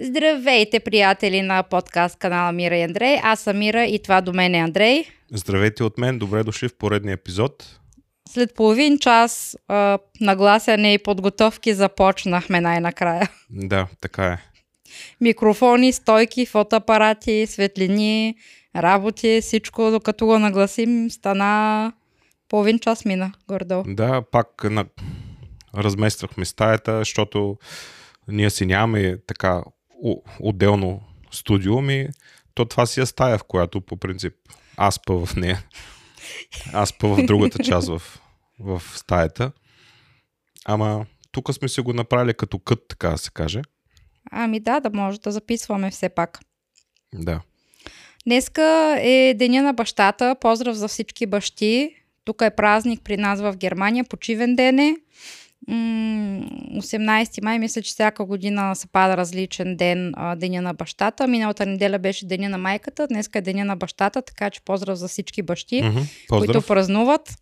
Здравейте, приятели на подкаст канала Мира и Андрей. Аз съм Мира и това до мен е Андрей. Здравейте от мен, добре дошли в поредния епизод. След половин час а, нагласяне и подготовки започнахме най-накрая. Да, така е. Микрофони, стойки, фотоапарати, светлини, работи, всичко, докато го нагласим, стана половин час мина, гордо. Да, пак на... размествахме стаята, защото ние си нямаме така отделно студио, ми то това си е стая, в която по принцип аз спа в нея. Аз спа в другата част в, в стаята. Ама тук сме си го направили като кът, така да се каже. Ами да, да може да записваме все пак. Да. Днеска е Деня на бащата. Поздрав за всички бащи. Тук е празник при нас в Германия. Почивен ден е. 18 май, мисля, че всяка година се пада различен ден, деня на бащата. Миналата неделя беше деня на майката, днес е деня на бащата, така че поздрав за всички бащи, mm-hmm, които празнуват.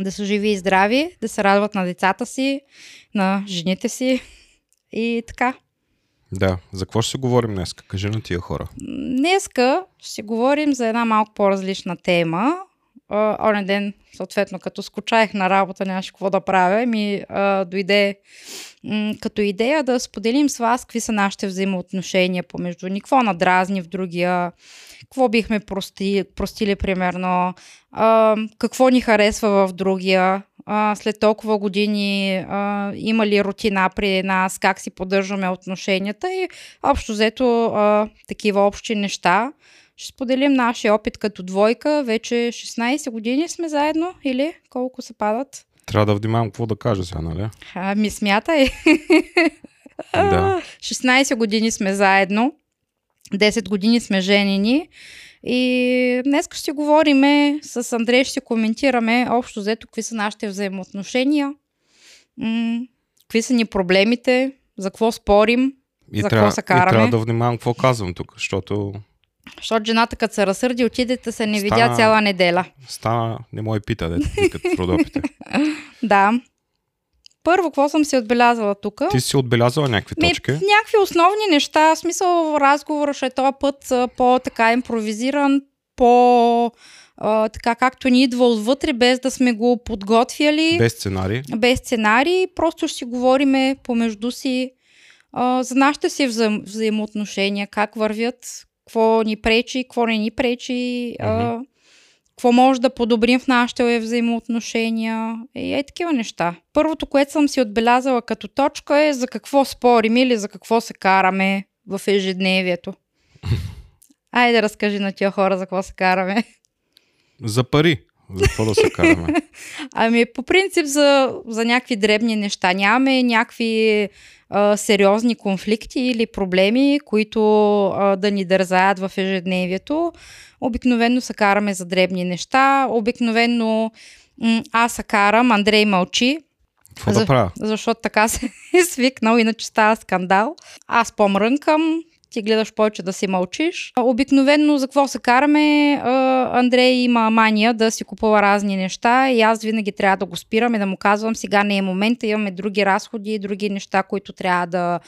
Да са живи и здрави, да се радват на децата си, на жените си и така. Да, за какво ще се говорим днес? Кажи на тия хора. Днеска ще си говорим за една малко по-различна тема онен ден, съответно, като скучаех на работа, нямаше какво да правя, ми а, дойде м- като идея да споделим с вас какви са нашите взаимоотношения помежду ни, какво надразни в другия, какво бихме прости, простили примерно, а, какво ни харесва в другия, а, след толкова години а, има ли рутина при нас, как си поддържаме отношенията и общо взето а, такива общи неща. Ще споделим нашия опит като двойка. Вече 16 години сме заедно или колко се падат? Трябва да внимавам какво да кажа сега, нали? Ами смятай. Да. 16 години сме заедно. 10 години сме женени. И днес ще си говорим с Андрей, ще си коментираме общо взето какви са нашите взаимоотношения, м- какви са ни проблемите, за какво спорим, и за трябва, какво се караме. И трябва да внимавам какво казвам тук, защото защото жената като се разсърди, отидете се не видя цяла неделя. Стана, не му пита, да викат в Родопите. да. Първо, какво съм си отбелязала тук? Ти си отбелязала някакви Ми, точки? Някакви основни неща. В смисъл, разговора ще е този път по-така импровизиран, по а, така както ни идва отвътре, без да сме го подготвяли. Без сценарий. Без сценарий. Просто ще си говориме помежду си а, за нашите си взаим, взаимоотношения, как вървят, какво ни пречи, какво не ни пречи, mm-hmm. а, какво може да подобрим в нашите взаимоотношения и е такива неща. Първото, което съм си отбелязала като точка е за какво спорим или за какво се караме в ежедневието. Айде да разкажи на тия хора за какво се караме. За пари. За какво да се караме? ами, по принцип, за, за някакви дребни неща. Нямаме някакви а, сериозни конфликти или проблеми, които а, да ни дързаят в ежедневието. Обикновено се караме за дребни неща. Обикновено м- аз се карам, Андрей мълчи. Какво да правя? Защото така се е свикнал, иначе става скандал. Аз помрънкам, ти гледаш повече да си мълчиш. Обикновенно за какво се караме, Андрей има мания да си купува разни неща и аз винаги трябва да го спирам и да му казвам, сега не е момента, имаме други разходи други неща, които трябва да,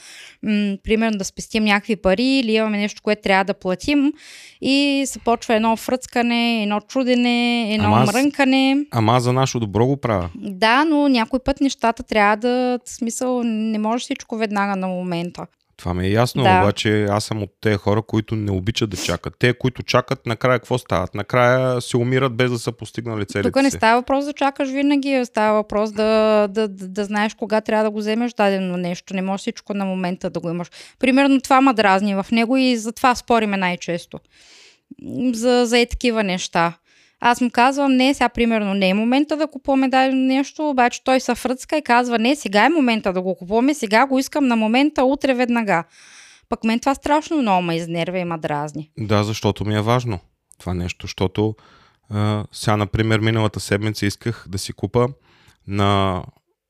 м- примерно да спестим някакви пари или имаме нещо, което трябва да платим и се почва едно фръцкане, едно чудене, едно ама мрънкане. Ама за нашо добро го правя. Да, но някой път нещата трябва да, в смисъл, не може всичко веднага на момента. Това ми е ясно, да. обаче аз съм от тези хора, които не обичат да чакат. Те, които чакат, накрая какво стават? Накрая се умират без да са постигнали целите Тук не става въпрос да чакаш винаги, става въпрос да, да, да, да знаеш кога трябва да го вземеш дадено нещо. Не можеш всичко на момента да го имаш. Примерно това ма дразни в него и затова спориме най-често. За, за е такива неща. Аз му казвам, не, сега примерно не е момента да купуваме дадено нещо, обаче той се фръцка и казва, не, сега е момента да го купуваме, сега го искам на момента, утре веднага. Пък мен това страшно много ме изнервя и ма дразни. Да, защото ми е важно това нещо, защото а, сега, например, миналата седмица исках да си купа на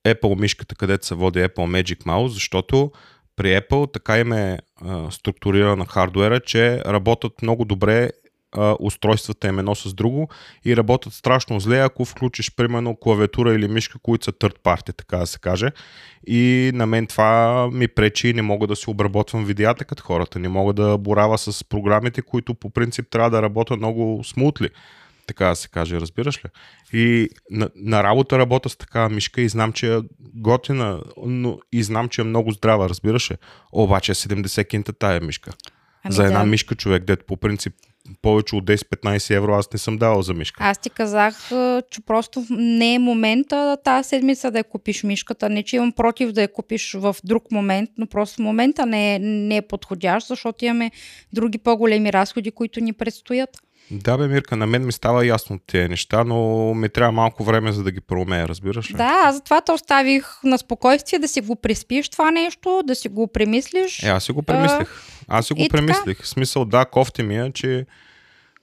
Apple мишката, където се води Apple Magic Mouse, защото при Apple така им е а, структурирана хардуера, че работят много добре а, устройствата им едно с друго и работят страшно зле, ако включиш примерно клавиатура или мишка, които са third party, така да се каже. И на мен това ми пречи и не мога да си обработвам видеята като хората. Не мога да борава с програмите, които по принцип трябва да работят много смутли така да се каже, разбираш ли? И на, на работа работя с такава мишка и знам, че е готина, но и знам, че е много здрава, разбираш ли? Обаче 70 кинта тая мишка. Ами за една да. мишка човек, дето по принцип повече от 10-15 евро аз не съм давал за мишка. Аз ти казах, че просто не е момента тази седмица да я купиш мишката. Не, че имам против да я купиш в друг момент, но просто момента не е, не е подходящ, защото имаме други по-големи разходи, които ни предстоят. Да, бе, Мирка, на мен ми става ясно тези неща, но ми трябва малко време, за да ги проумея, разбираш ли? Да, затова те оставих на спокойствие да си го приспиш това нещо, да си го премислиш. Е, аз си го премислих. Аз си го премислих. Така? В смисъл, да, кофти ми е, че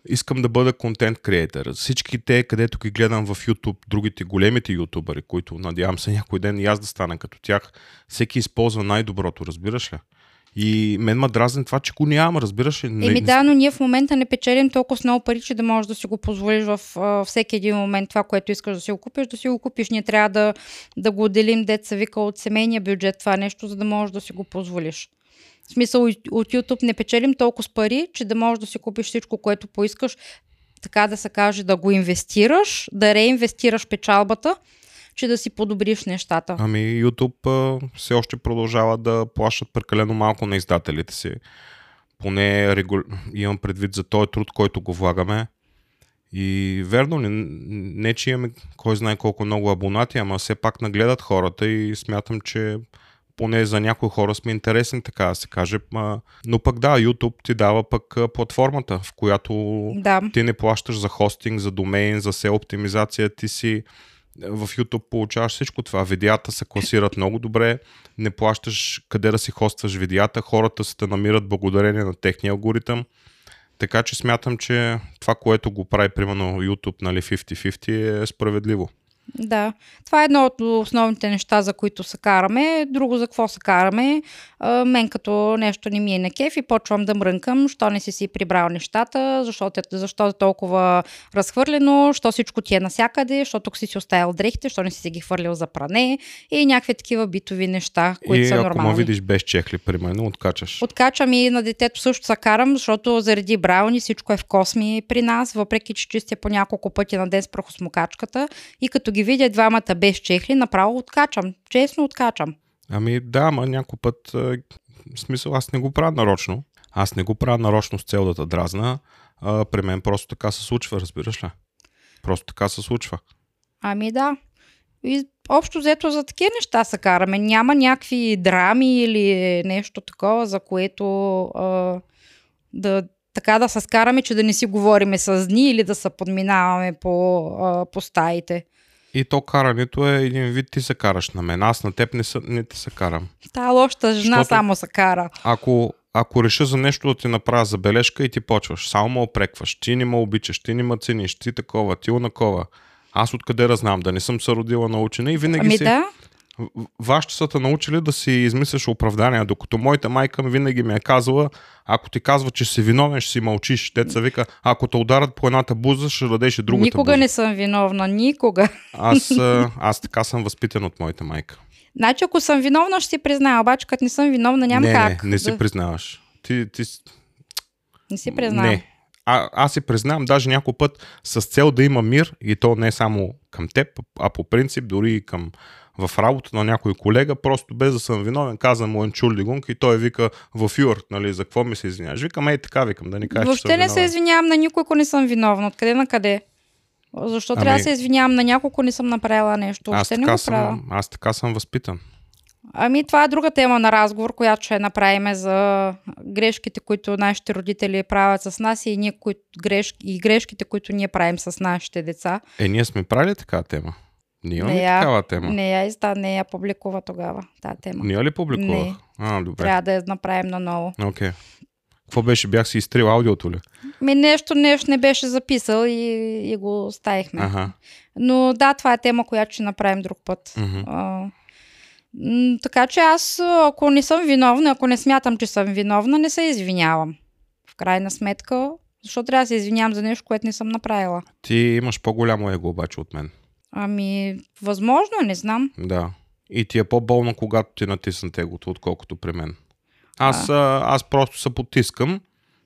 искам да бъда контент креатор. Всички те, където ги гледам в YouTube, другите големите ютубъри, които надявам се някой ден и аз да стана като тях, всеки използва най-доброто, разбираш ли? И мен ма дразни това, че го нямам, разбираш ли? Еми да, но ние в момента не печелим толкова много пари, че да можеш да си го позволиш в uh, всеки един момент това, което искаш да си го купиш, да си го купиш. Ние трябва да, да го отделим, деца вика, от семейния бюджет това нещо, за да можеш да си го позволиш. В смисъл от YouTube не печелим толкова с пари, че да можеш да си купиш всичко, което поискаш, така да се каже, да го инвестираш, да реинвестираш печалбата че да си подобриш нещата. Ами YouTube а, все още продължава да плащат прекалено малко на издателите си. Поне регу... имам предвид за този труд, който го влагаме. И верно ли, не че имаме кой знае колко много абонати, ама все пак нагледат хората и смятам, че поне за някои хора сме интересни, така да се каже. Но пък да, YouTube ти дава пък платформата, в която да. ти не плащаш за хостинг, за домейн, за се оптимизация, ти си в YouTube получаваш всичко това. Видеята се класират много добре, не плащаш къде да си хостваш видеята, хората се те намират благодарение на техния алгоритъм. Така че смятам, че това, което го прави, примерно YouTube, нали, 50-50 е справедливо. Да, това е едно от основните неща, за които се караме. Друго за какво се караме. А, мен като нещо не ми е на кеф и почвам да мрънкам, що не си си прибрал нещата, защото, защо е толкова разхвърлено, що всичко ти е насякъде, що тук си си оставил дрехите, що не си си ги хвърлил за пране и някакви такива битови неща, които и са нормални. ако ме видиш без чехли, примерно, откачаш. Откачам и на детето също се карам, защото заради брауни всичко е в косми при нас, въпреки че чистя по няколко пъти на ден с прахосмокачката и като ги видя двамата без чехли, направо откачам. Честно откачам. Ами да, ама някой път, в смисъл, аз не го правя нарочно. Аз не го правя нарочно с цел да дразна. А, при мен просто така се случва, разбираш ли? Просто така се случва. Ами да. И общо взето за такива неща се караме. Няма някакви драми или нещо такова, за което а, да така да се скараме, че да не си говориме с дни или да се подминаваме по, а, по стаите. И то карането е един вид ти се караш на мен. Аз на теб не, са, не те се карам. Та лошата жена Защото само се кара. Ако, ако реша за нещо да ти направя забележка и ти почваш, само ме опрекваш, ти не ме обичаш, ти не ме цениш, ти такова, ти онакова. Аз откъде да знам, да не съм се родила научена и винаги ами си... Да. Вашите са те научили да си измисляш оправдания, докато моята майка винаги ми е казала, ако ти казва, че си виновен, ще си мълчиш. Деца вика, ако те ударят по едната буза, ще дадеш и другата Никога буза. не съм виновна, никога. Аз, аз така съм възпитан от моята майка. Значи, ако съм виновна, ще си призная, обаче като не съм виновна, няма не, как. Не, не си признаваш. Ти, ти... Не си признавам. Не. А, аз си признавам даже някой път с цел да има мир и то не само към теб, а по принцип дори и към в работа на някой колега, просто без да съм виновен, казвам му Енчулдигунг и той вика в Юр, нали, за какво ми се извиняваш? Викам, ей така, викам, да ни кажеш, Въобще не се извинявам на никой, ако не съм виновна. Откъде на къде? Защо ами... трябва да се извинявам на няколко, не съм направила нещо? Аз така, не го съм, аз така съм възпитан. Ами това е друга тема на разговор, която ще направим за грешките, които нашите родители правят с нас и, ние, които, грешки, и грешките, които ние правим с нашите деца. Е, ние сме правили така тема. Ние имаме я, такава тема. Не я изда, не я публикува тогава, тази тема. Ние ли публикувах? Не. А, добре. Трябва да я направим наново. Окей. Okay. Какво беше? Бях си изтрил аудиото ли? Ми нещо, нещо не беше записал и, и го оставихме. Ага. Но да, това е тема, която ще направим друг път. Uh-huh. А, м- така че аз, ако не съм виновна, ако не смятам, че съм виновна, не се извинявам. В крайна сметка, Защо трябва да се извинявам за нещо, което не съм направила? Ти имаш по-голямо его обаче от мен. Ами, възможно, е, не знам. Да. И ти е по-болно, когато ти натиснат егото, отколкото при мен. Аз, а. аз просто се потискам,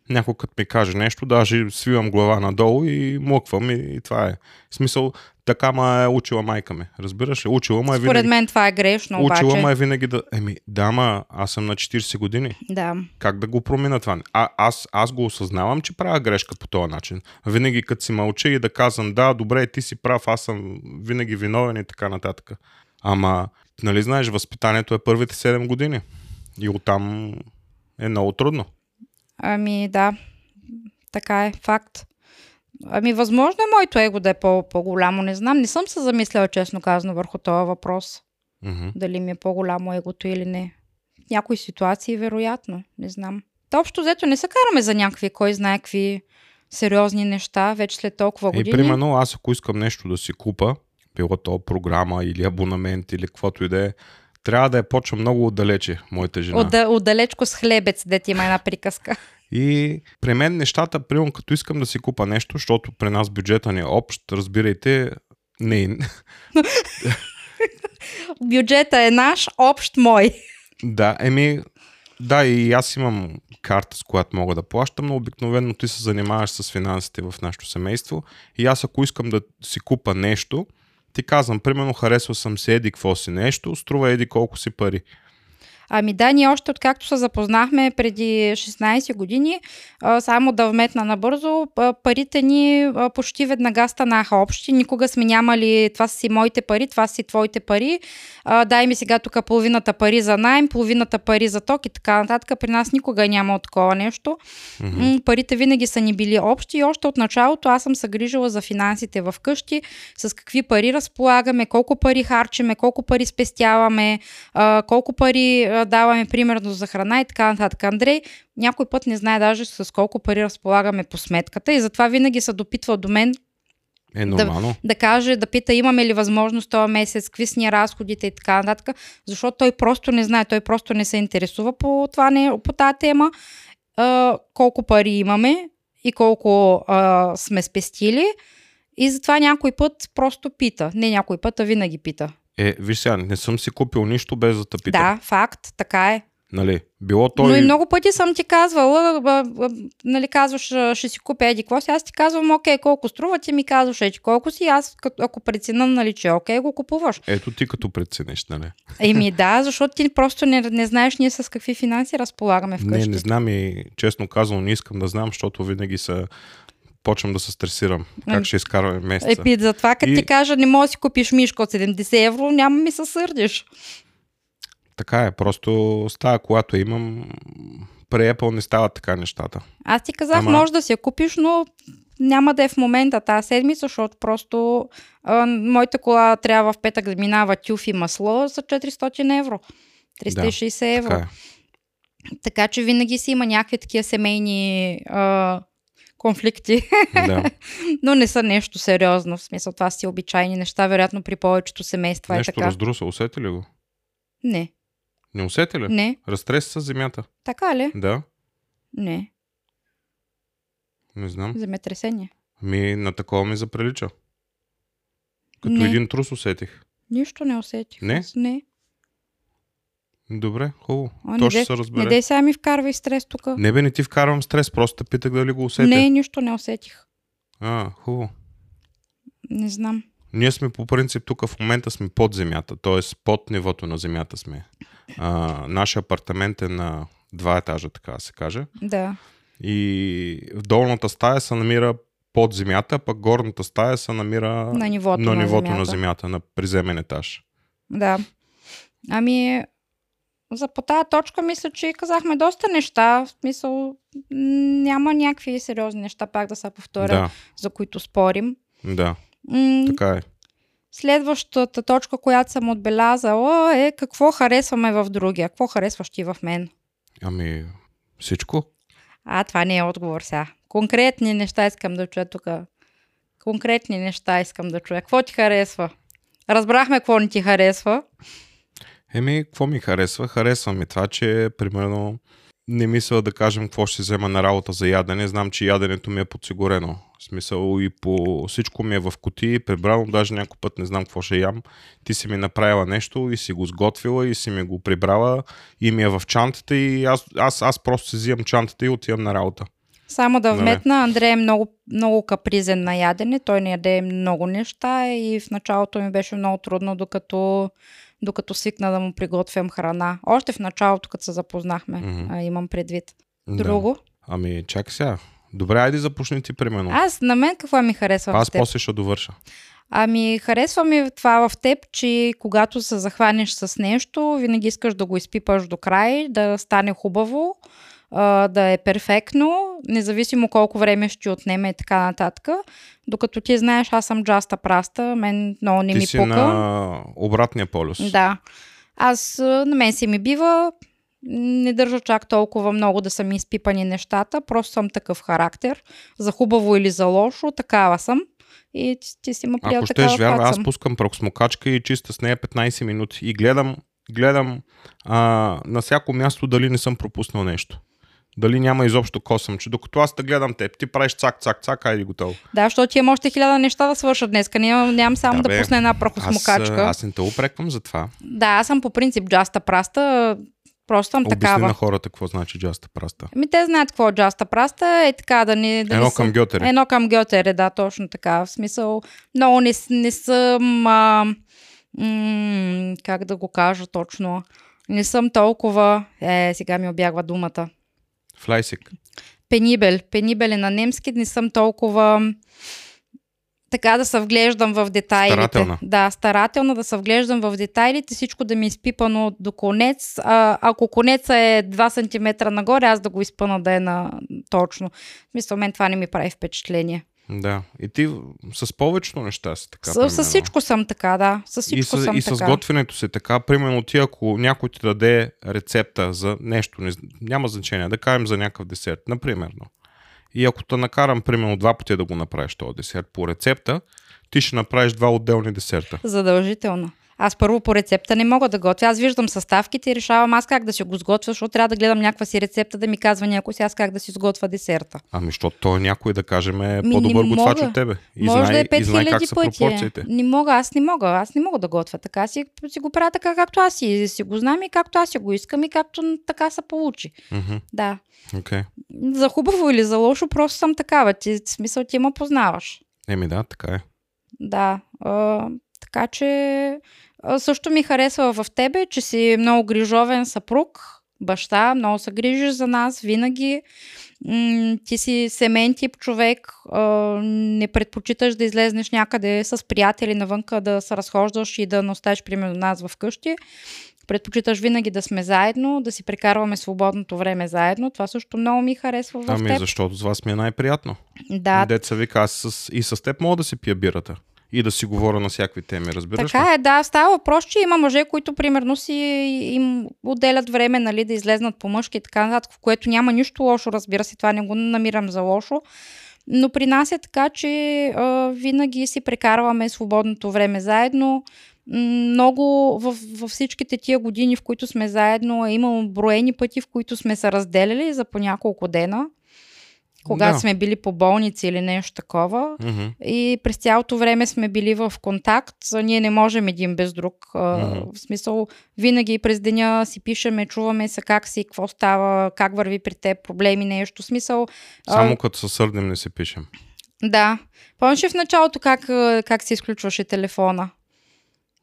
някой като ми каже нещо, даже свивам глава надолу и млъквам и, и това е. В смисъл, така ма е учила майка ми. Разбираш ли? Учила ма е Според винаги... мен това е грешно, Учила обаче. ма е винаги да... Еми, да, ма, аз съм на 40 години. Да. Как да го променя това? А, аз, аз го осъзнавам, че правя грешка по този начин. Винаги като си мълча и да казвам, да, добре, ти си прав, аз съм винаги виновен и така нататък. Ама, нали знаеш, възпитанието е първите 7 години. И оттам е много трудно. Ами да, така е, факт. Ами възможно е моето его да е по- по-голямо, не знам. Не съм се замисляла, честно казано, върху този въпрос. Мгм. Дали ми е по-голямо егото или не. В някои ситуации, вероятно, не знам. Та общо взето не се караме за някакви, кой знае какви сериозни неща, вече след толкова И години. примерно, аз ако искам нещо да си купа, било то програма или абонамент или каквото и да е, трябва да я почва много отдалече, моята жена. Отда, отдалечко с хлебец, дете има една приказка. И при мен нещата, примерно като искам да си купа нещо, защото при нас бюджета ни е общ, разбирайте, не, Бюджета е наш, общ мой. да, еми, да, и аз имам карта, с която мога да плащам, но обикновено ти се занимаваш с финансите в нашето семейство и аз ако искам да си купа нещо, ти казвам, примерно харесва съм си еди какво си нещо, струва еди колко си пари. Ами да, ние още откакто се запознахме преди 16 години, само да вметна набързо, парите ни почти веднага станаха общи. Никога сме нямали това си моите пари, това си твоите пари. Дай ми сега тук половината пари за найем, половината пари за ток и така нататък. При нас никога няма такова нещо. М, Парите винаги са ни били общи и още от началото аз съм се грижила за финансите в къщи, с какви пари разполагаме, колко пари харчиме, колко пари спестяваме, колко пари даваме примерно за храна и така нататък. Андрей някой път не знае даже с колко пари разполагаме по сметката и затова винаги се допитва до мен Е нормално. да каже, да пита имаме ли възможност този месец, какви са ни разходите и така нататък, защото той просто не знае, той просто не се интересува по, това, не, по тази тема, а, колко пари имаме и колко а, сме спестили и затова някой път просто пита. Не някой път, а винаги пита. Е, виж сега, не съм си купил нищо без да те питам. Да, факт, така е. Нали? Било той... Но и много пъти съм ти казвала, нали казваш, ще си купя еди какво си, аз ти казвам, окей, колко струва, ти ми казваш, еди колко си, аз ако прецена, нали, че е окей, го купуваш. Ето ти като прецениш, нали? Еми да, защото ти просто не, не знаеш ние с какви финанси разполагаме вкъщи. Не, не знам и честно казвам, не искам да знам, защото винаги се почвам да се стресирам. Как ще изкарваме месеца. Епи, затова като И- ти кажа, не можеш да си купиш мишка от 70 евро, няма ми се сърдиш. Така е, просто с тази, която имам, при Apple не стават така нещата. Аз ти казах, Ама- може да си я купиш, но няма да е в момента тази седмица, защото просто а, моята кола трябва в петък да минава тюф и масло за 400 евро. 360 евро. Така е. Така че винаги си има някакви такива семейни а, конфликти, Да. но не са нещо сериозно. В смисъл, това си обичайни неща, вероятно при повечето семейства Нещо е така. раздруса, усети ли го? Не, Не усети ли? не. Разтрес с земята. Така ли? Да, Не. не знам. Земетресение. Ми на такова ми заприлича. Като Не. един трус усетих. Нищо не усетих. Не? Не. Добре, хубаво. А, То не ще де- се Не разбере. дей сега ми вкарвай стрес тук. Не бе, не ти вкарвам стрес, просто те питах дали го усетя. Не, нищо не усетих. А, хубаво. Не знам. Ние сме по принцип тук в момента сме под земята, т.е. под нивото на земята сме. А, нашия апартамент е на два етажа, така да се каже. Да. И в долната стая се намира под земята, пък горната стая се намира На нивото на, на нивото земята. на земята, на приземен етаж. Да. Ами, за по тази точка мисля, че казахме доста неща. В смисъл, няма някакви сериозни неща, пак да се повторя, Да, за които спорим. да, М, така е. Следващата точка, която съм отбелязала е какво харесваме в другия. Какво харесваш ти в мен? Ами, всичко. А, това не е отговор сега. Конкретни неща искам да чуя тук. Конкретни неща искам да чуя. Какво ти харесва? Разбрахме какво не ти харесва. Еми, какво ми харесва? Харесва ми това, че примерно не мисля да кажем какво ще взема на работа за ядене. Знам, че яденето ми е подсигурено. В смисъл и по всичко ми е в кутии, прибрано, даже някой път не знам какво ще ям. Ти си ми направила нещо и си го сготвила и си ми го прибрала и ми е в чантата и аз, аз, аз просто си взимам чантата и отивам на работа. Само да Нали? вметна, Андрей е много, много капризен на ядене. Той не яде много неща и в началото ми беше много трудно, докато, докато свикна да му приготвям храна. Още в началото, като се запознахме, а, имам предвид. Да. Друго? Ами, чакай сега. Добре, айде започни ти, примерно. Аз, на мен какво ми харесва Аз в теб? после ще довърша. Ами, харесва ми това в теб, че когато се захванеш с нещо, винаги искаш да го изпипаш до край, да стане хубаво, а, да е перфектно, независимо колко време ще отнеме и така нататък. Докато ти знаеш, аз съм джаста праста, мен много не ти ми си пука. на обратния полюс. Да. Аз, на мен си ми бива, не държа чак толкова много да са ми изпипани нещата, просто съм такъв характер. За хубаво или за лошо, такава съм. И ти, ти си ма приел Ако ще вярва, аз пускам проксмокачка и чиста с нея 15 минути и гледам, гледам а, на всяко място дали не съм пропуснал нещо. Дали няма изобщо косъмче. Докато аз те гледам теб, ти правиш цак, цак, цак, айде готово. Да, защото имам още хиляда неща да свърша днес. Нямам, нямам само Да, да, бе. пусна една Аз, прахосмокачка. а, аз не те упреквам за това. Да, аз съм по принцип джаста праста. Просто съм Обясни такава. на хората какво значи джаста праста. Ми те знаят какво е джаста праста. Е така да не... Да Едно са- към Гьотере. Едно към Гьотере, да, точно така. В смисъл, много не, не съм... А, м- как да го кажа точно? Не съм толкова... Е, сега ми обягва думата. Флайсик. Пенибел. Пенибел е на немски. Не съм толкова така да се вглеждам в детайлите. Старателна. Да, старателна да се вглеждам в детайлите, всичко да ми е изпипано до конец. А, ако конеца е 2 см нагоре, аз да го изпъна да е на точно. Смисъл, мен това не ми прави впечатление. Да. И ти с повечето неща си така. С, с всичко съм така, да. С И, всичко с, съм и с така. готвенето си така. Примерно ти, ако някой ти даде рецепта за нещо, не, няма значение, да кажем за някакъв десерт, например. И ако те накарам, примерно, два пъти да го направиш този десерт по рецепта, ти ще направиш два отделни десерта. Задължително. Аз първо по рецепта не мога да готвя. Аз виждам съставките и решавам аз как да си го сготвя, защото трябва да гледам някаква си рецепта да ми казва някой си аз как да си сготвя десерта. Ами, защото той някой, да кажем, е Ми, по-добър готвач от тебе. И Може знае, да е и знае как 5000 са пъти. пропорциите. Не мога, аз не мога. Аз не мога да готвя така. Си, си го правя така, както аз си, си го знам и както аз си го искам и както така се получи. Мгм, Да. Окей. За хубаво или за лошо, просто съм такава. Ти, в смисъл, ти ме познаваш. Еми да, така е. Да. А, така че също ми харесва в тебе, че си много грижовен съпруг, баща, много се грижиш за нас винаги. Ти си семен тип човек, не предпочиташ да излезнеш някъде с приятели навънка, да се разхождаш и да не оставиш примерно нас вкъщи. Предпочиташ винаги да сме заедно, да си прекарваме свободното време заедно. Това също много ми харесва в Ами, теб. защото с вас ми е най-приятно. Да, Деца вика, аз с, и с теб мога да си пия бирата. И да си говоря на всякакви теми, разбираш ли? Така е, да. Става въпрос, че има мъже, които примерно си им отделят време, нали, да излезнат по мъжки и така нататък, в което няма нищо лошо, разбира се, това не го намирам за лошо. Но при нас е така, че а, винаги си прекарваме свободното време заедно. Много в, във всичките тия години, в които сме заедно, е имало броени пъти, в които сме се разделяли за по няколко дена. Когато Да. сме били по болници или нещо такова. Мгм. И през цялото време сме били в контакт. А Ние не можем един без друг. А, Мгм. В смисъл, винаги през деня си пишеме, чуваме се как си, какво става, как върви при теб, проблеми, нещо. В Смисъл, а, Само като се сърдем не се пишем. да. Помниш в началото как, а, как се изключваше телефона?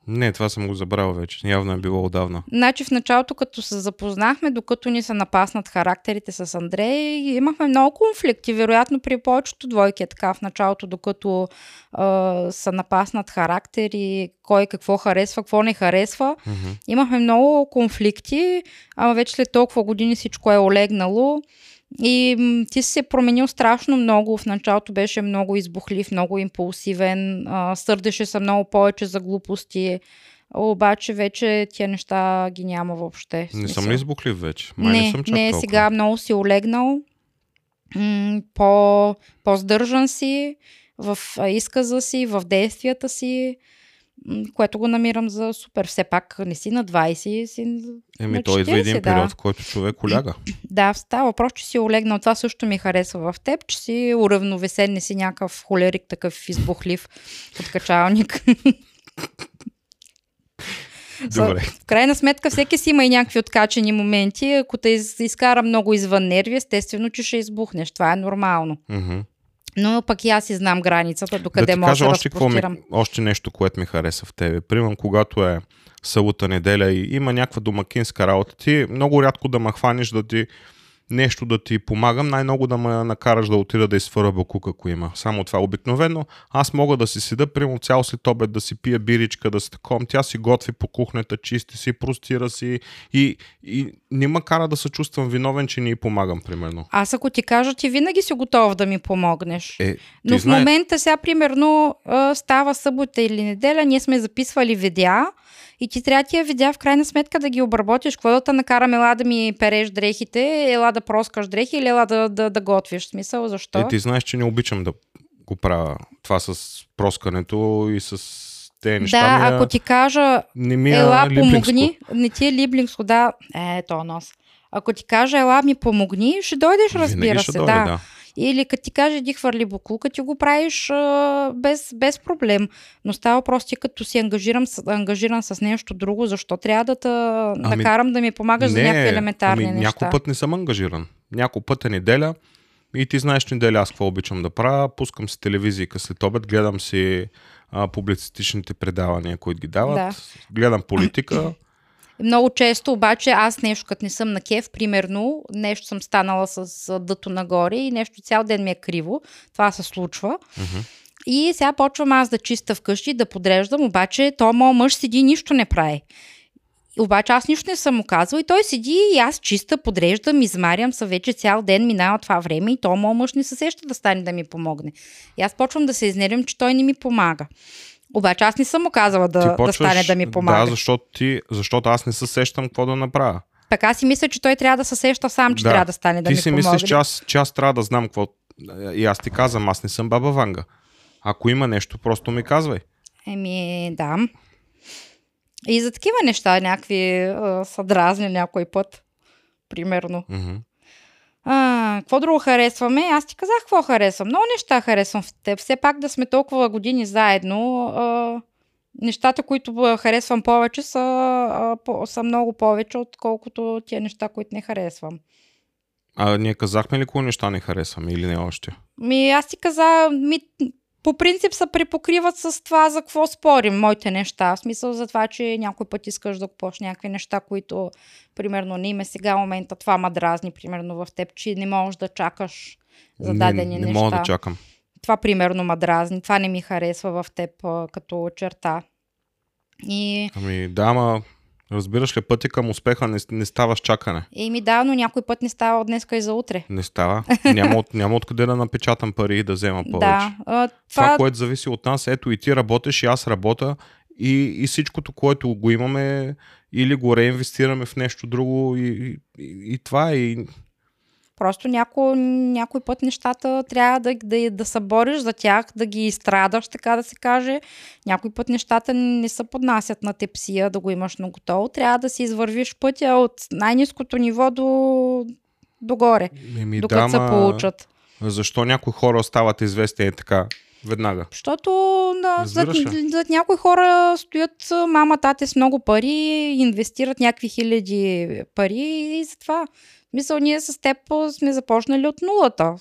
Не, това съм го забрал вече. Явно е било отдавна. Значи в началото, като се запознахме, докато ни се напаснат характерите с Андрей, имахме много конфликти. Вероятно при повечето двойки е така в началото, докато а, са напаснат характери, кой какво харесва, какво не харесва. Мгм. Имахме много конфликти, ама вече след толкова години всичко е олегнало. И м, ти си се променил страшно много. В началото беше много избухлив, много импулсивен, а, сърдеше се много повече за глупости. Обаче вече тия неща ги няма въобще. Не съм ли избухлив вече? Май не, не, съм чак не толкова. сега много си олегнал, м- по, по-здържан си в изказа си, в действията си. Което го намирам за супер. Все пак не си на 20, си Еми, на той идва 40, един да. период, в който човек оляга. Да, става въпрос, че си олегнал. Това също ми харесва в теб, че си уравновесен, не си някакъв холерик, такъв избухлив откачалник. Добре. В крайна сметка всеки си има и някакви откачени моменти. Ако те из- изкара много извън нерви, естествено, че ще избухнеш. Това е нормално. Мгм. Но пък и аз и знам границата, докъде да кажа да още, какво ми, още нещо, което ми хареса в тебе. Примерно, когато е събота неделя и има някаква домакинска работа, ти много рядко да ме хванеш да ти нещо да ти помагам, най-много да ме накараш да отида да изфъра бакук, ако има. Само това обикновено. Аз мога да си седа, примерно цял след обед, да си пия биричка, да си таком. Тя си готви по кухнята, чисти си, простира си и, и не ме кара да се чувствам виновен, че ни й помагам, примерно. Аз ако ти кажа, ти винаги си готов да ми помогнеш. Е, Но в знае- момента сега, примерно, става събота или неделя, ние сме записвали видеа и ти трябва тия видеа в крайна сметка да ги обработиш. Какво да те накарам, ела да ми переш дрехите, ела да проскаш дрехи или ела да, да, да готвиш? Смисъл, защо? Е, ти знаеш, че не обичам да го правя това с проскането и с те неща. да, ми е- ако ти кажа, не ми е ела либлинско. помогни, не ти е либлинско, да, е, то нос. Ако ти кажа, ела ми помогни, ще дойдеш, Винаги разбира ще се, дойде, да. да. Или като ти каже, иди хвърли буклука, ти го правиш а, без, без проблем. Но става въпрос, ти като си ангажиран, с- ангажиран с нещо друго, защо трябва да те Ами, накарам да ми помагаш за някакви елементарни ами, неща? Някой път не съм ангажиран. Някой път е неделя и ти знаеш неделя аз какво обичам да правя. Пускам си телевизийка след обед, гледам си а, публицистичните предавания, които ги дават. Да. Гледам политика. Много често обаче аз нещо, като не съм на кеф, примерно, нещо съм станала с дъто нагоре и нещо цял ден ми е криво. Това се случва. Мгм. И сега почвам аз да чиста вкъщи, да подреждам, обаче то моят мъж седи нищо не прави. Обаче аз нищо не съм му казала и той седи и аз чиста, подреждам, измарям се вече цял ден, минава това време и то моят мъж не се сеща да стане да ми помогне. И аз почвам да се изнервям, че той не ми помага. Обаче аз не съм му казала ти да, да почваш, стане да ми помага. Да, защото, ти, защото аз не се сещам какво да направя. Пък аз си мисля, че той трябва да се сеща сам, че Да. трябва да стане да ти ми си помогне. мислиш, че аз, че аз трябва да знам какво. И аз ти казвам, аз не съм баба Ванга. Ако има нещо, просто ми казвай. Еми, да. И за такива неща някакви а, са дразни някой път. Примерно. Мгм. А, какво друго харесваме? Аз ти казах какво харесвам. Много неща харесвам в теб. Все пак да сме толкова години заедно. А, нещата, които харесвам повече, са, а, по, са много повече, отколкото тия неща, които не харесвам. А ние казахме ли кои неща не харесваме или не още? Ми, аз ти каза, ми, по принцип се припокриват с това за какво спорим, моите неща. В смисъл за това, че някой път искаш да купуваш някакви неща, които, примерно, не има сега момента, това ма дразни, примерно в теб, че не можеш да чакаш за дадени не, не неща. мога да чакам. Това, примерно, ма дразни. Това не ми харесва в теб като черта. И, Ами да, ама разбираш ли, пътя към успеха не, не става с чакане. и ми да, но някой път не става от днеска и за утре. Не става. Няма, от, няма откъде да напечатам пари и да взема повече. Да, а, Това, това, което зависи от нас, ето и ти работиш, и аз работя, и, и всичкото, което го имаме, или го реинвестираме в нещо друго, и, и, и, и това е. И, Просто няко, някой път нещата трябва да, да, да се бориш за тях, да ги изстрадаш, така да се каже. Някой път нещата не се поднасят на тепсия, да го имаш на готово. Трябва да си извървиш пътя от най-низкото ниво до, догоре, еми, докато да, се получат. Защо някои хора стават известни е така веднага? Защото да, зад, зад някои хора стоят мама, тате с много пари, инвестират някакви хиляди пари и затова. Мисъл, ние с теб сме започнали от нулата.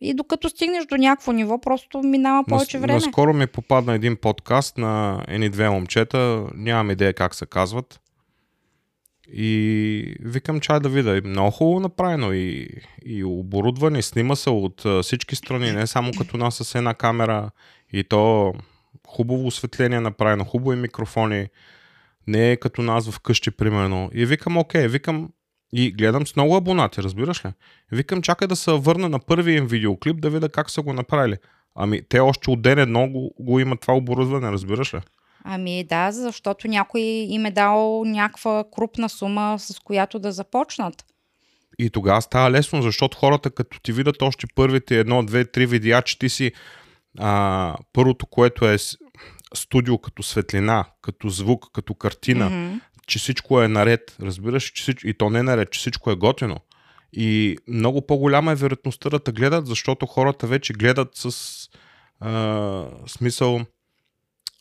И докато стигнеш до някакво ниво, просто минава повече време. Наскоро ми попадна един подкаст на едни две момчета, нямам идея как се казват. И викам чай да видя. Много хубаво направено и, и оборудване, снима се от всички страни, не само като нас с една камера. И то хубаво осветление направено, хубави микрофони. Не е като нас вкъщи, примерно. И викам, окей, викам, и гледам с много абонати, разбираш ли? Викам, чакай да се върна на първия им видеоклип, да видя как са го направили. Ами, те още от ден едно го, го имат това оборудване, разбираш ли? Ами да, защото някой им е дал някаква крупна сума, с която да започнат. И тогава става лесно, защото хората, като ти видят още първите едно, две, три видеа, че ти си а, първото, което е студио като светлина, като звук, като картина, Мгм. Че всичко е наред, разбираш, че всичко, и то не е наред, че всичко е готино. И много по-голяма е вероятността да те гледат, защото хората вече гледат с а, смисъл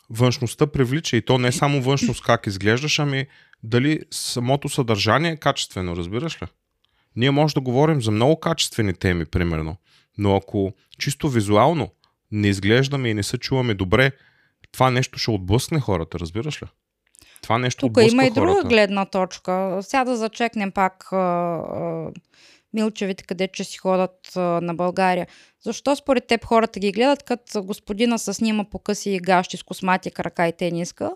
външността привлича и то не само външност как изглеждаш, ами дали самото съдържание е качествено, разбираш ли? Ние може да говорим за много качествени теми, примерно, но ако чисто визуално не изглеждаме и не се чуваме добре, това нещо ще отблъскне хората, разбираш ли? Това нещо Тук има и друга хората. гледна точка. Сега да зачекнем пак а, а, Милчевите, къде че си ходят а, на България. Защо според теб хората ги гледат, като господина се снима по къси гащи с космати крака и тениска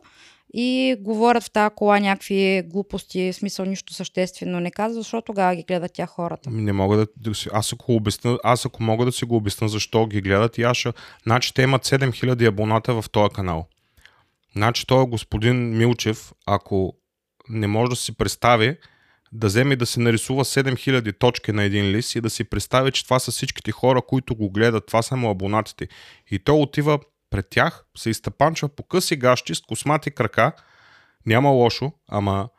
и говорят в тази кола някакви глупости, в смисъл нищо съществено не казва, защо тогава ги гледат тя хората? Ами Не мога да, аз ако обясня, аз ако мога да си го обясня защо ги гледат, и аз ще, значи те имат 7000 абоната в този канал. Значи той господин Милчев, ако не може да си представи, да вземе да се нарисува 7000 точки на един лист и да си представи, че това са всичките хора, които го гледат, това са му абонатите. И той отива пред тях, се изтъпанчва по къси гащи с космати крака, няма лошо, ама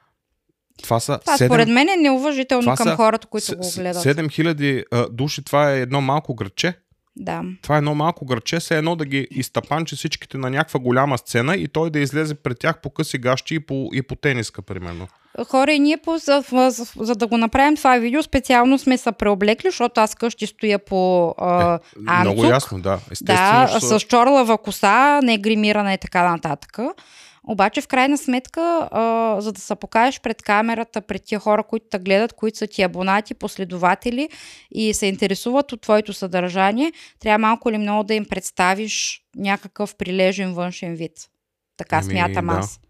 това са Това 7 според мен е неуважително това към хората, които С- го гледат. 7000 а, души, това е едно малко градче. Да. Това е едно малко градче, се едно да ги изтъпанчи всичките на някаква голяма сцена и той да излезе пред тях по къси гащи и по, и по тениска, примерно. Хора, и ние по, за, за, за да го направим това видео, специално сме се преоблекли, защото аз къщи стоя по а, анцук. Много ясно, да. Естествено, Да, са- с чорлава коса, не гримирана и така нататък. Обаче, в крайна сметка, а, за да се покажеш пред камерата, пред тия хора, които те гледат, които са ти абонати, последователи и се интересуват от твоето съдържание, трябва малко или много да им представиш някакъв прилежен външен вид. Така Ами, смятам да. аз.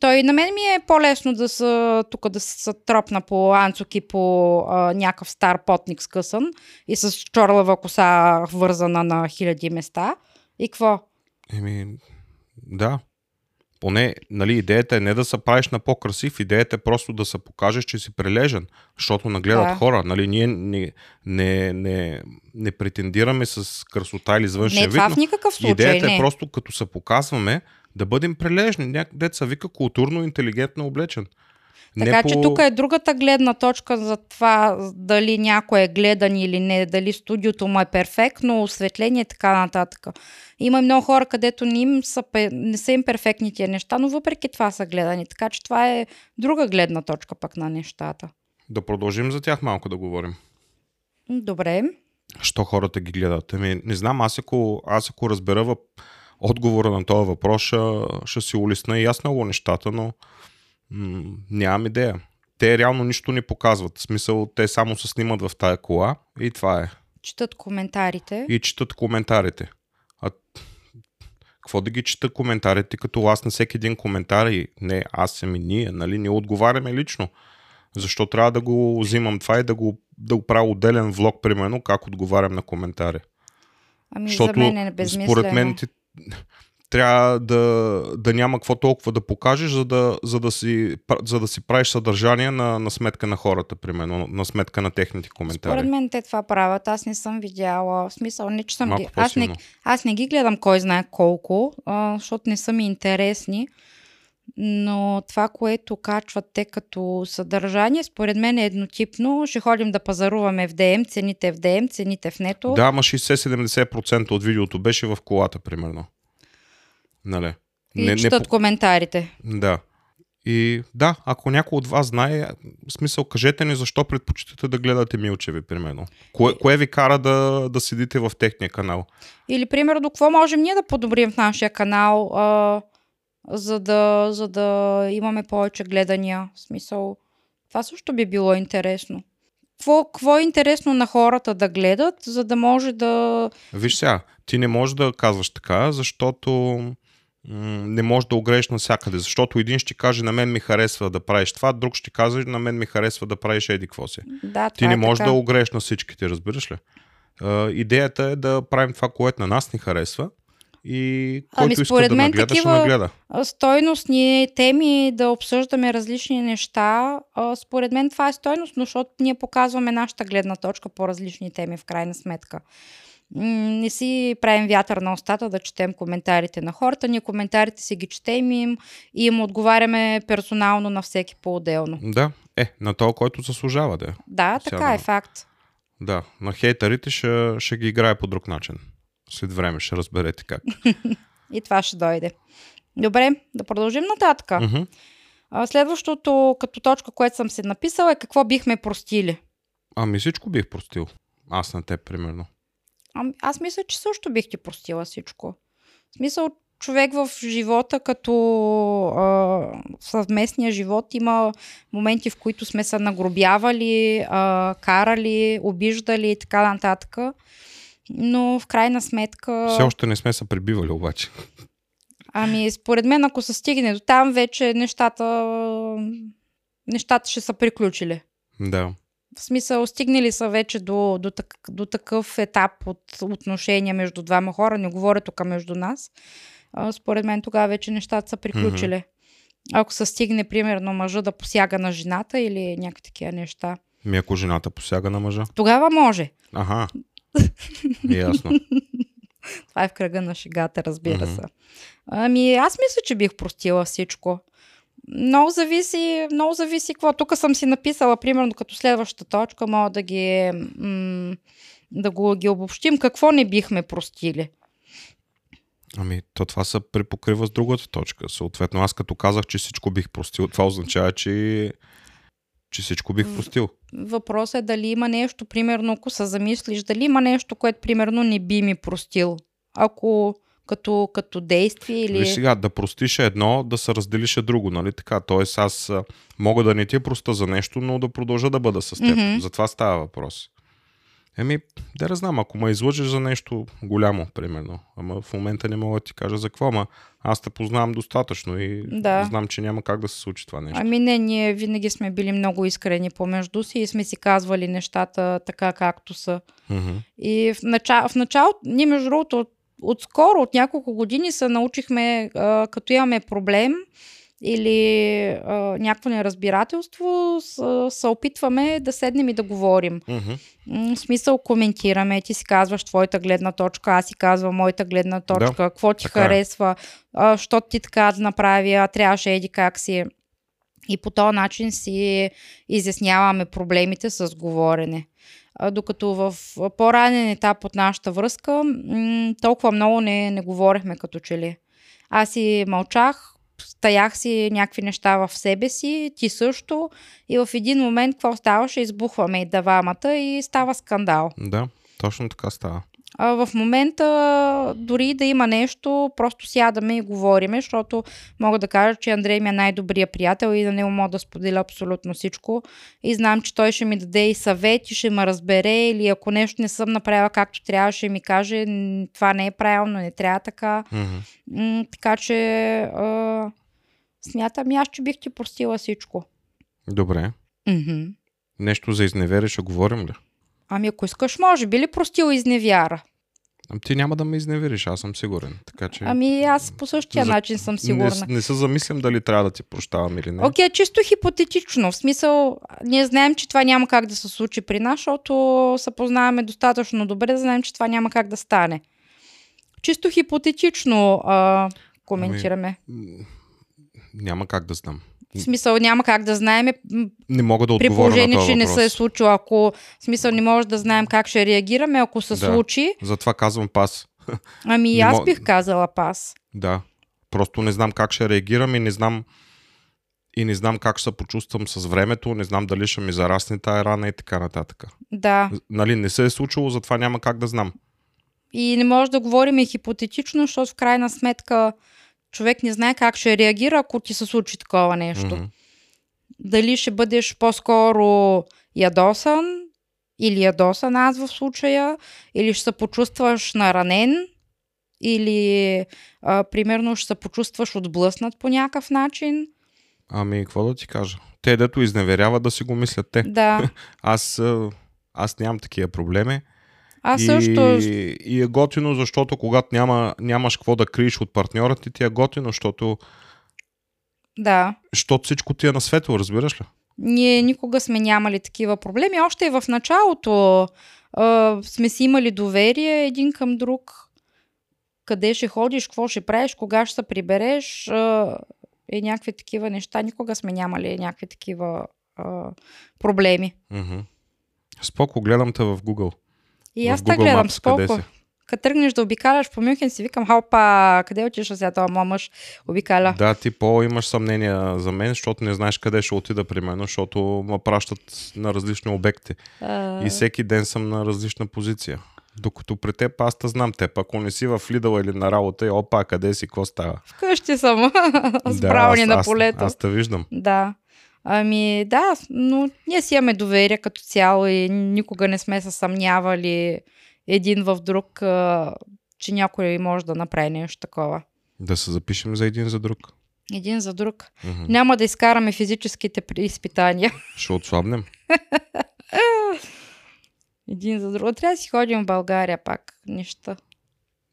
Той на мен ми е по-лесно да са тук да се тропна по анцук и по а, някакъв стар потник скъсан и с чорлава коса вързана на хиляди места. И какво? Еми, да. Поне, нали, идеята е не да се правиш на по-красив, идеята е просто да се покажеш, че си прилежен, защото нагледат Да. хора. Нали, ние не, не, не, не претендираме с красота или с външен Не, вид, това в никакъв случай Идеята не. е просто като се показваме да бъдем прилежни. Няк... Деца вика културно, интелигентно облечен. Така че тук е другата гледна точка за това дали някой е гледан или не, дали студиото му е перфектно, осветление и така нататък. Има много хора, където не, им са, не са им перфектни тия неща, но въпреки това са гледани. Така че това е друга гледна точка пък на нещата. Да продължим за тях малко да говорим. Добре. Що хората ги гледат? Ами, не знам, аз ако, аз ако разбера въп... отговора на този въпрос, ще, ще си улесна и аз много нещата, но м- нямам идея. Те реално нищо не показват. В смисъл, те само се снимат в тая кола и това е. Четат коментарите. и четат коментарите. А какво да ги чета коментарите, като аз на всеки един коментар и не, аз съм и ние, нали, ние отговаряме лично. Защо трябва да го взимам това и да го, да го правя отделен влог, примерно, как отговарям на коментари. Ами Защото за мен е безмислено. според мен ти, трябва да, да няма какво толкова да покажеш, за да, за да, си, за да си правиш съдържание на, на сметка на хората, примерно, на сметка на техните коментари. Според мен те това правят. Аз не съм видяла. В смисъл, не че съм Малко ги... Аз не, аз не ги гледам кой знае колко, а, защото не са ми интересни. Но това, което качват те като съдържание, според мен е еднотипно. Ще ходим да пазаруваме в DM, цените в DM, цените в нето. Да, ама 60-70% от видеото беше в колата, примерно. Нали? и четат по- коментарите. Да. И да, ако някой от вас знае, в смисъл, кажете ни защо предпочитате да гледате Милчеви, примерно. Кое, кое ви кара да, да седите в техния канал? Или, примерно, какво можем ние да подобрим в нашия канал, а, за, да, за да имаме повече гледания. В смисъл, това също би било интересно. Какво, какво е интересно на хората да гледат, за да може да... Виж сега, ти не можеш да казваш така, защото не можеш да огрееш навсякъде. Защото един ще каже, на мен ми харесва да правиш това, друг ще каже, на мен ми харесва да правиш еди какво си. Да, Ти не е можеш така. да огрееш на всичките, разбираш ли? А, идеята е да правим това, което на нас ни харесва и който Ами, иска според да мен нагледа, ще нагледа. Стойностни теми, да обсъждаме различни неща. А, Според мен това е стойностно, защото ние показваме нашата гледна точка по различни теми в крайна сметка. Не си правим вятър на устата да четем коментарите на хората. Ние коментарите си ги четем и им, и им отговаряме персонално на всеки по-отделно. Да, е, на то, който заслужава да е. Да, Сега така да. е факт. Да, на хейтерите ще, ще ги играе по друг начин. След време ще разберете как. И това ще дойде. Добре, да продължим нататък. Следващото като точка, което съм се написала е какво бихме простили. Ами всичко бих простил. Аз на теб, примерно. Ам, аз мисля, че също бих ти простила всичко. В смисъл, човек в живота, като а, съвместния живот, има моменти, в които сме се нагробявали, а, карали, обиждали и така нататък. Но в крайна сметка... Все още не сме се прибивали обаче. Ами, според мен, ако се стигне до там, вече нещата, нещата ще са приключили. Да. В смисъл, стигнали са вече до, до, так, до такъв етап от отношения между двама хора, не говоря тук между нас. А, според мен тогава вече нещата са приключили. Ако се стигне, примерно, мъжа да посяга на жената или някакви такива неща. Ми ако жената посяга на мъжа. Тогава може. Ага. Ясно. Това е в кръга на шегата, разбира Мгм. се. Ами, аз мисля, че бих простила всичко. Много зависи, много зависи какво. Тук съм си написала, примерно, като следваща точка, мога да ги, м- да го ги обобщим. Какво не бихме простили? Ами, то това се припокрива с другата точка. Съответно, аз като казах, че всичко бих простил, това означава, че, че всичко бих простил. Въпросът е дали има нещо, примерно, ако се замислиш, дали има нещо, което, примерно, не би ми простил. Ако като, като действие или... Виж сега, да простиш едно, да се разделиш е друго, нали така? Тоест аз мога да не ти проста за нещо, но да продължа да бъда с теб. Мгм. За това става въпрос. Еми, да не знам, ако ме излъжеш за нещо голямо, примерно, ама в момента не мога да ти кажа за какво, ама аз те познавам достатъчно и Да. знам, че няма как да се случи това нещо. Ами не, ние винаги сме били много искрени помежду си и сме си казвали нещата така както са. Мгм. И в, начало, в началото, ние между другото, от, отскоро, от няколко години се научихме, а, като имаме проблем или а, някакво неразбирателство, с, се опитваме да седнем и да говорим. М, В смисъл коментираме, ти си казваш твоята гледна точка, аз си казвам моята гледна точка, какво ти така е. харесва, а, що ти така да направи, а трябваше еди как си. И по този начин си изясняваме проблемите с говорене. Докато в по-ранен етап от нашата връзка толкова много не, не говорехме като че ли. Аз си мълчах, стоях си някакви неща в себе си, ти също. И в един момент, какво ставаше? Избухваме и давамата и става скандал. Да, точно така става. А в момента, дори да има нещо, просто сядаме и говориме, защото мога да кажа, че Андрей ми е най-добрия приятел и да не мога да споделя абсолютно всичко. И знам, че той ще ми даде и съвет и ще ме разбере или ако нещо не съм направила както трябва, ще ми каже «Н- това не е правилно, не трябва така. М, така че а, смятам аз, че бих ти простила всичко. Добре. Мгм. Нещо за изневерие ще говорим ли? Ами ако искаш, може би ли простил изневяра? Ами ти няма да ме изневериш, аз съм сигурен. Така че Ами аз по същия За- начин съм сигурна. не, не се замислям дали трябва да ти прощавам или не. Окей, чисто хипотетично. В смисъл, ние знаем, че това няма как да се случи при нас, защото се познаваме достатъчно добре, да знаем, че това няма как да стане. Чисто хипотетично а, коментираме. М, Няма как да знам. В смисъл, няма как да знаем, Не мога да при отговоря положение, на че не въпрос. се е случило. Ако, в смисъл, не може да знаем как ще реагираме, ако се Да. случи, Затова казвам пас. ами и Не аз бих казала пас. Да. Просто не знам как ще реагирам и не знам и не знам как ще се почувствам с времето, не знам дали ще ми зарасне тая рана и така нататък. Да. Нали, не се е случило, затова няма как да знам. И не може да говорим и хипотетично, защото в крайна сметка човек не знае как ще реагира, ако ти се случи такова нещо. Мгм. Дали ще бъдеш по-скоро ядосан или ядосан аз в случая, или ще се почувстваш наранен, или а, примерно ще се почувстваш отблъснат по някакъв начин. Ами, какво да ти кажа? Те, дето изневеряват да си го мислят те. Да, Аз, аз нямам такива проблеми. Аз и, също. и е готино, защото когато няма, нямаш какво да криеш от партньора ти, ти е готино, защото, Да. защото всичко ти е на светло, разбираш ли? Ние никога сме нямали такива проблеми. Още и в началото а, сме си имали доверие един към друг. Къде ще ходиш, какво ще правиш, кога ще се прибереш а, и някакви такива неща. Никога сме нямали някакви такива а, проблеми. Споко, гледам те в Google. И аз така гледам споко. си? Като тръгнеш да обикаляш по Мюнхен, си викам, халпа, къде отиша сега този моят мъж обикаля? Да, ти по-имаш съмнения за мен, защото не знаеш къде ще отида, примерно, защото ме пращат на различни обекти. А, И всеки ден съм на различна позиция. Докато при теб аз те знам теб. Ако не си в Лидъл или на работа, и опа, къде си, какво става? Вкъщи съм, с Да, аз- на аз- полето. Аз те виждам. Да. Ами да, но ние си имаме доверие като цяло и никога не сме се съмнявали един в друг, че някой може да направи нещо такова. Да се запишем за един за друг. Един за друг. Мгм. Няма да изкараме физическите изпитания. Ще отслабнем. Един за друг. Трябва да си ходим в България пак. Неща.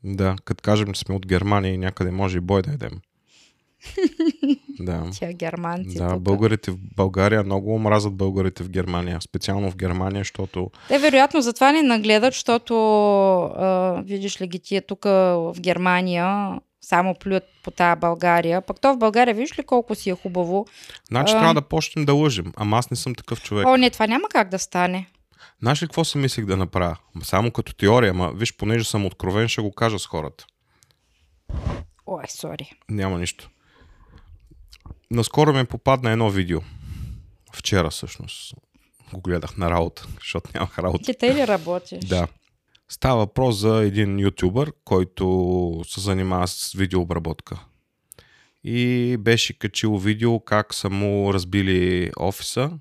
Да, като кажем, че сме от Германия и някъде може и бой да едем. Да. Тя германци. Да, тука. българите в България много омразят българите в Германия. Специално в Германия, защото Те вероятно затова не нагледат, защото а, видиш ли ги тия тук в Германия само плюят по тая България. Пък то в България, виж ли колко си е хубаво. Значи А. трябва да почнем да лъжим. Ама аз не съм такъв човек. О, не, това няма как да стане. Знаеш ли какво си мислих да направя? Само като теория, ма виж, понеже съм откровен, ще го кажа с хората. Ой, сори. Няма нищо. Наскоро ми попадна едно видео. Вчера всъщност. Го гледах на работа, защото нямах работа. Ти тъй ли работиш? Да. Става въпрос за един ютубър, който се занимава с видеообработка. И беше качил видео как са му разбили офиса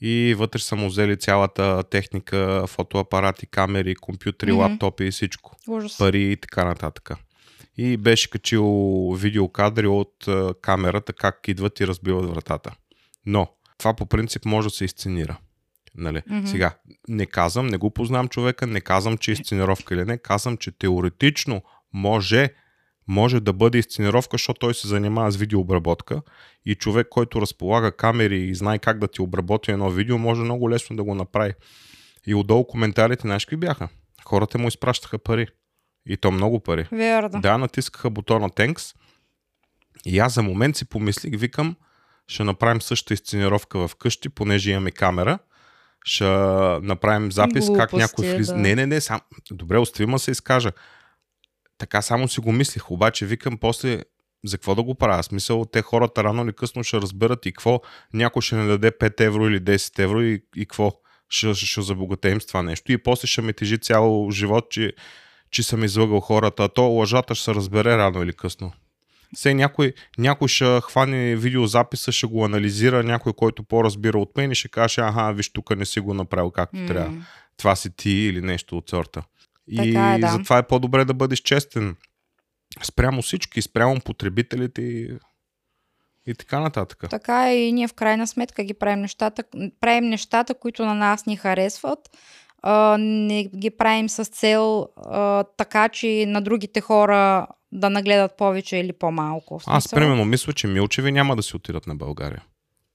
и вътре са му взели цялата техника, фотоапарати, камери, компютри, Мгм. лаптопи и всичко. Ужас. Пари и така нататък. И беше качил видеокадри от камерата как идват и разбиват вратата. Но това по принцип може да се изценира. Нали? Мгм. Сега, не казвам, не го познавам човека, не казвам, че е изценировка или не, казвам, че теоретично може, може да бъде изценировка, защото той се занимава с видеообработка и човек, който разполага камери и знае как да ти обработи едно видео, може много лесно да го направи. И отдолу коментарите, знаеш какви бяха? Хората му изпращаха пари. И то много пари. Верно. Да, натискаха бутона Thanks. И аз за момент си помислих, викам, ще направим същата изценировка в къщи, понеже имаме камера. Ще направим запис как Глупости, някой влиза. да. Не, не, не, сам... добре, остави се изкажа. Така само си го мислих, обаче викам после за какво да го правя? Смисъл, те хората рано или късно ще разберат и какво. Някой ще не даде 5 евро или 10 евро и, и какво. Ще, ще, ще забогатеем с това нещо. И после ще ме тежи цял живот, че, че съм излъгал хората. А то лъжата ще се разбере рано или късно. Все някой, някой ще хване видеозаписа, ще го анализира, някой, който по-разбира от мен и ще каже, аха, виж, тук не си го направил както М. трябва. Това си ти или нещо от сорта. И Така е, да. затова е по-добре да бъдеш честен спрямо всички, спрямо потребителите и, и така нататък. Така е и ние в крайна сметка ги правим нещата, правим нещата, които на нас ни харесват. А, не ги правим с цел а, така, че на другите хора да нагледат повече или по-малко. Аз примерно мисля, че Милчеви няма да си отидат на България.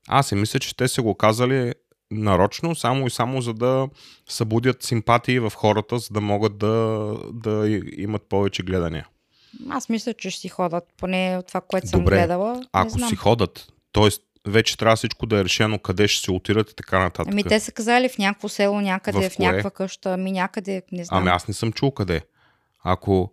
Аз си мисля, че те са го казали нарочно, само и само за да събудят симпатии в хората, за да могат да, да имат повече гледания. Аз мисля, че ще си ходят, поне от това, което съм Добре, гледала. не Ако знам. си ходят, т.е. вече трябва всичко да е решено къде ще се отидат и така нататък. Ами те са казали в някакво село някъде, В в, някаква къща, ами някъде, не знам. Ами аз не съм чул къде. Ако,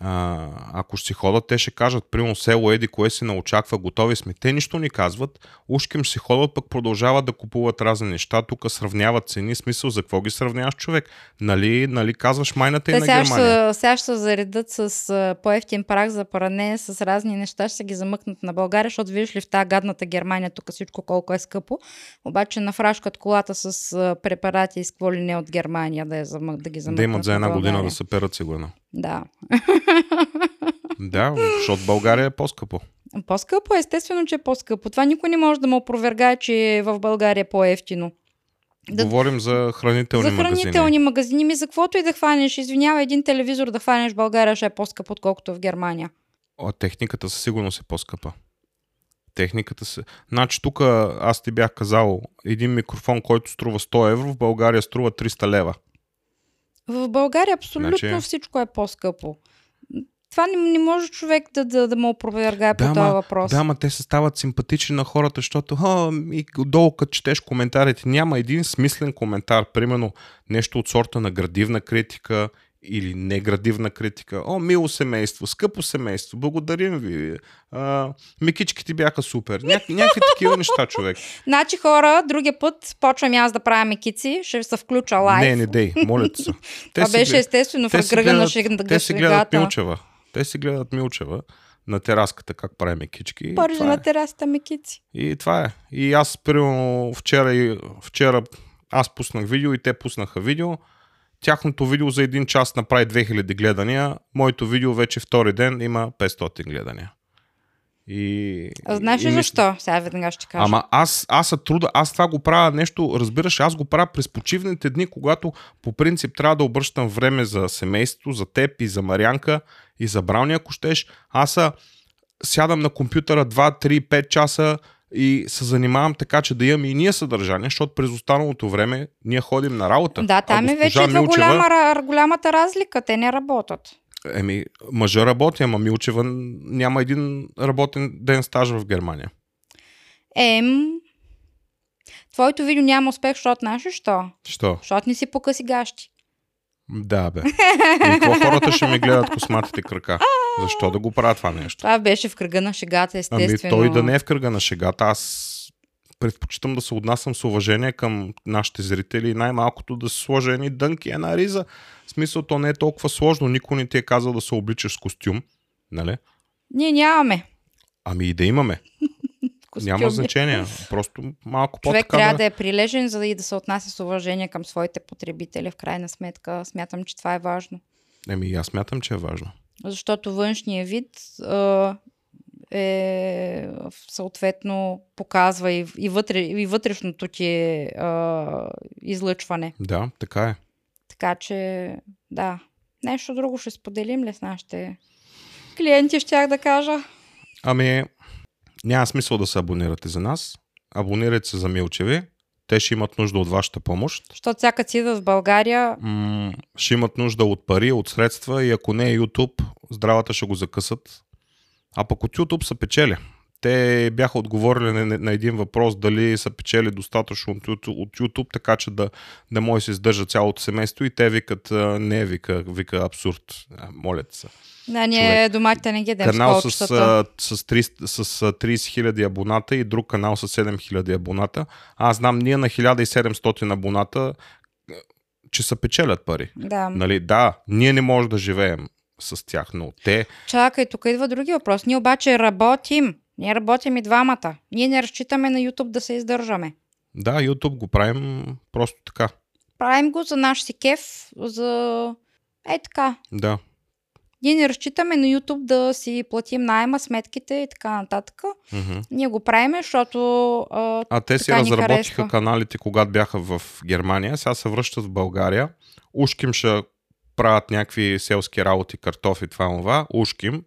а, ако ще си ходят, те ще кажат, примерно село Еди, кое се не очаква, готови сме. Те нищо ни казват, ушким ще си ходят, пък продължават да купуват разни неща, тук сравняват цени, смисъл, за какво ги сравняваш човек? Нали, нали казваш майната и Те на сега Германия? се- сега ще се заредат с по-ефтин прах за пране, с разни неща, ще ги замъкнат на България, защото виждаш ли в тази гадната Германия тук всичко колко е скъпо. Обаче нафрашкат колата с препарати и с какво ли не от Германия да, я замък, да ги замъкнат Да имат за една на година да се перат сигурно. Да. Да, защото България е по-скъпо. По-скъпо, естествено, че е по-скъпо. Това никой не може да му опровергае, че в България е по-ефтино. Да- Говорим за хранителни, за хранителни магазини. магазини, ми за каквото и да хванеш, извинява, един телевизор да хванеш в България ще е по-скъп, отколкото в Германия. О, техниката със сигурност е по-скъпа. Техниката се... Значи тук аз ти бях казал, един микрофон, който струва 100 евро, в България струва 300 лева. В България абсолютно Значи- всичко е по-скъпо. Това не, не може човек да, да, да му опровергае по Да, този ма, въпрос. да, ма те се стават симпатични на хората, защото а, и долу като четеш коментарите, няма един смислен коментар, примерно нещо от сорта на градивна критика или неградивна критика. О, мило семейство, скъпо семейство, благодарим ви. А, микичките бяха супер. Ня, някакви такива неща, човек. Значи хора, другия път почвам аз да правя мекици, ще се включа лайв. Не, не дей, моля те се. Те Това беше естествено в кръга на гледат- шег- Те си гледат. Милчева. Те си гледат Милчева на тераската как прави мекички. Пържи това е. на терасата мекици. И това е. И аз, примерно, вчера, вчера аз пуснах видео и те пуснаха видео. Тяхното видео за един час направи 2000 гледания. Моето видео вече втори ден има 500 гледания. И, знаеш и ли мисля- защо? Сега веднага ще кажа. Ама аз, аз се труда, аз това го правя нещо, разбираш, аз го правя през почивните дни, когато по принцип трябва да обръщам време за семейство, за теб и за Марянка и за Брауни, ако щеш. Аз са, сядам на компютъра 2, 3, 5 часа и се занимавам така, че да имам и ние съдържание, защото през останалото време ние ходим на работа. Да, там е вече Милчева- голяма, голямата разлика. Те не работят. Еми, мъжа работи, ама Милчева няма един работен ден стаж в Германия. Ем, твоето видео няма успех, защото знаеш що? Що? Защото не си покъси гащи. Да, бе. И какво хората ще ми гледат косматите крака? Защо да го правя това нещо? Това беше в кръга на шегата, Ами естествено. той да не е в кръга на шегата. Аз предпочитам да се отнасям с уважение към нашите зрители и най-малкото да се сложа едни дънки, една риза. В смисъл, то не е толкова сложно. Никой не ти е казал да се обличаш с костюм. Нали? Ние нямаме Ами и да имаме. костюми. Няма значение. Просто малко Човек по-така трябва да... да е прилежен, за да и да се отнася с уважение към своите потребители. В крайна сметка, смятам, че това е важно. Еми, аз смятам, че е важно. Защото външния вид а, е съответно показва и, и, вътре, и вътрешното ти е, а, излъчване. Да, така е. Така че, да. Нещо друго ще споделим ли с нашите клиенти, щях да кажа. Ами, няма смисъл да се абонирате за нас. Абонирайте се за Милчеви. Те ще имат нужда от вашата помощ. Защото всяка си идва в България, М- ще имат нужда от пари, от средства и ако не е YouTube, здравата ще го закъсат. А пък от YouTube са печели. Те бяха отговорили на, на един въпрос дали са печели достатъчно от YouTube, така че да, да може да се издържа цялото семейство и те викат, не вика, вика абсурд. А, Моля те се. да, ние доматите не ги дадем Канал с, с, с, 300, с а, 30 хиляди абоната и друг канал с 7 хиляди абоната. Аз знам ние на 1700 абоната, че са печелят пари. Да. Нали, да, ние не можем да живеем с тях, но те... Чакай, тук идва други въпрос. Ние обаче работим. Ние работим и двамата. Ние не разчитаме на YouTube да се издържаме. Да, YouTube го правим просто така. Правим го за наш си кеф, за... Е така. Да. Ние не разчитаме на YouTube да си платим найема, сметките и така нататък. Мгм. Ние го правим, защото а, А те си разработиха харесва. каналите, когато бяха в Германия, сега се връщат в България. Ушким ще правят някакви селски работи, картофи, това, това. Ушким.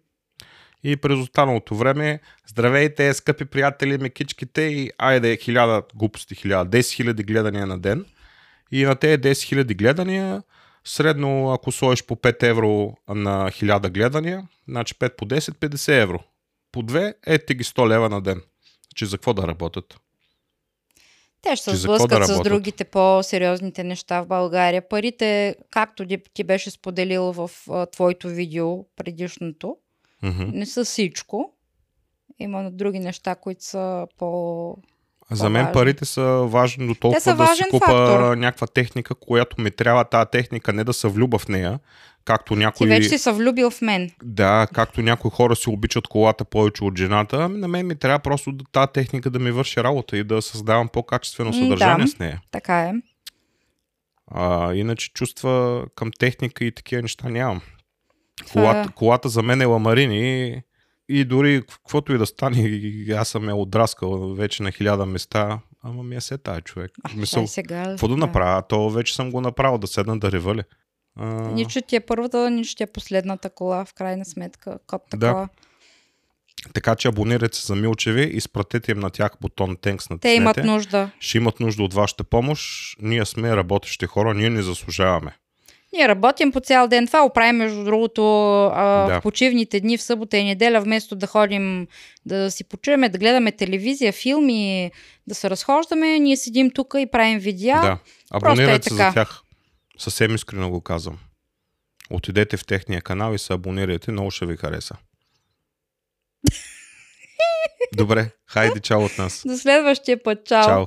И през останалото време, здравейте, скъпи приятели, мекичките и айде хиляда глупости, хиляда, 10 хиляди гледания на ден. И на тези 10 хиляди гледания, средно ако сложиш по 5 евро на 1000 гледания, значи 5 по 10, 50 евро. По 2, ете ги 100 лева на ден. Че за какво да работят? те ще се за какво да сблъскат с другите по-сериозните неща в България. Парите, както ти, ти беше споделил в твоето видео предишното, Мгм. не са всичко. Има други неща, които са по... За мен парите са важни до толкова са да си купа фактор. някаква техника, която ми трябва тази техника, не да се влюба в нея, както Ти някои, вече си се влюбил в мен. да, както някои хора си обичат колата повече от жената, ами на мен ми трябва просто тази техника да ми върши работа и да създавам по-качествено съдържание да. с нея. Така е. А, иначе чувства към техника и такива неща нямам. Това е- Колата, колата за мен е ламарини и дори каквото и да стане, аз съм я отраскал вече на хиляда места, ама ми е се тая човек. А, Мисъл, сега, какво да направя? То вече съм го направил, да седна да ревали. А, Нито ти е първата, нито ще е последната кола, в крайна сметка. Код Да. такова. така че абонирайте се за Милчеви, изпратете им на тях бутон Тенкс на Те имат нужда. Ще имат нужда от вашата помощ. Ние сме работещи хора, ние не заслужаваме. Ние работим по цял ден. Това оправим, между другото, а, Да. в почивните дни в събота и неделя, вместо да ходим да си почуваме, да гледаме телевизия, филми, да се разхождаме, ние седим тук и правим видеа. Да. е Абонирайте се за тях. Съвсем искрено го казвам. Отидете в техния канал и се абонирайте, много ще ви хареса. Добре, хайде чао от нас. До следващия път. Чао. Чао.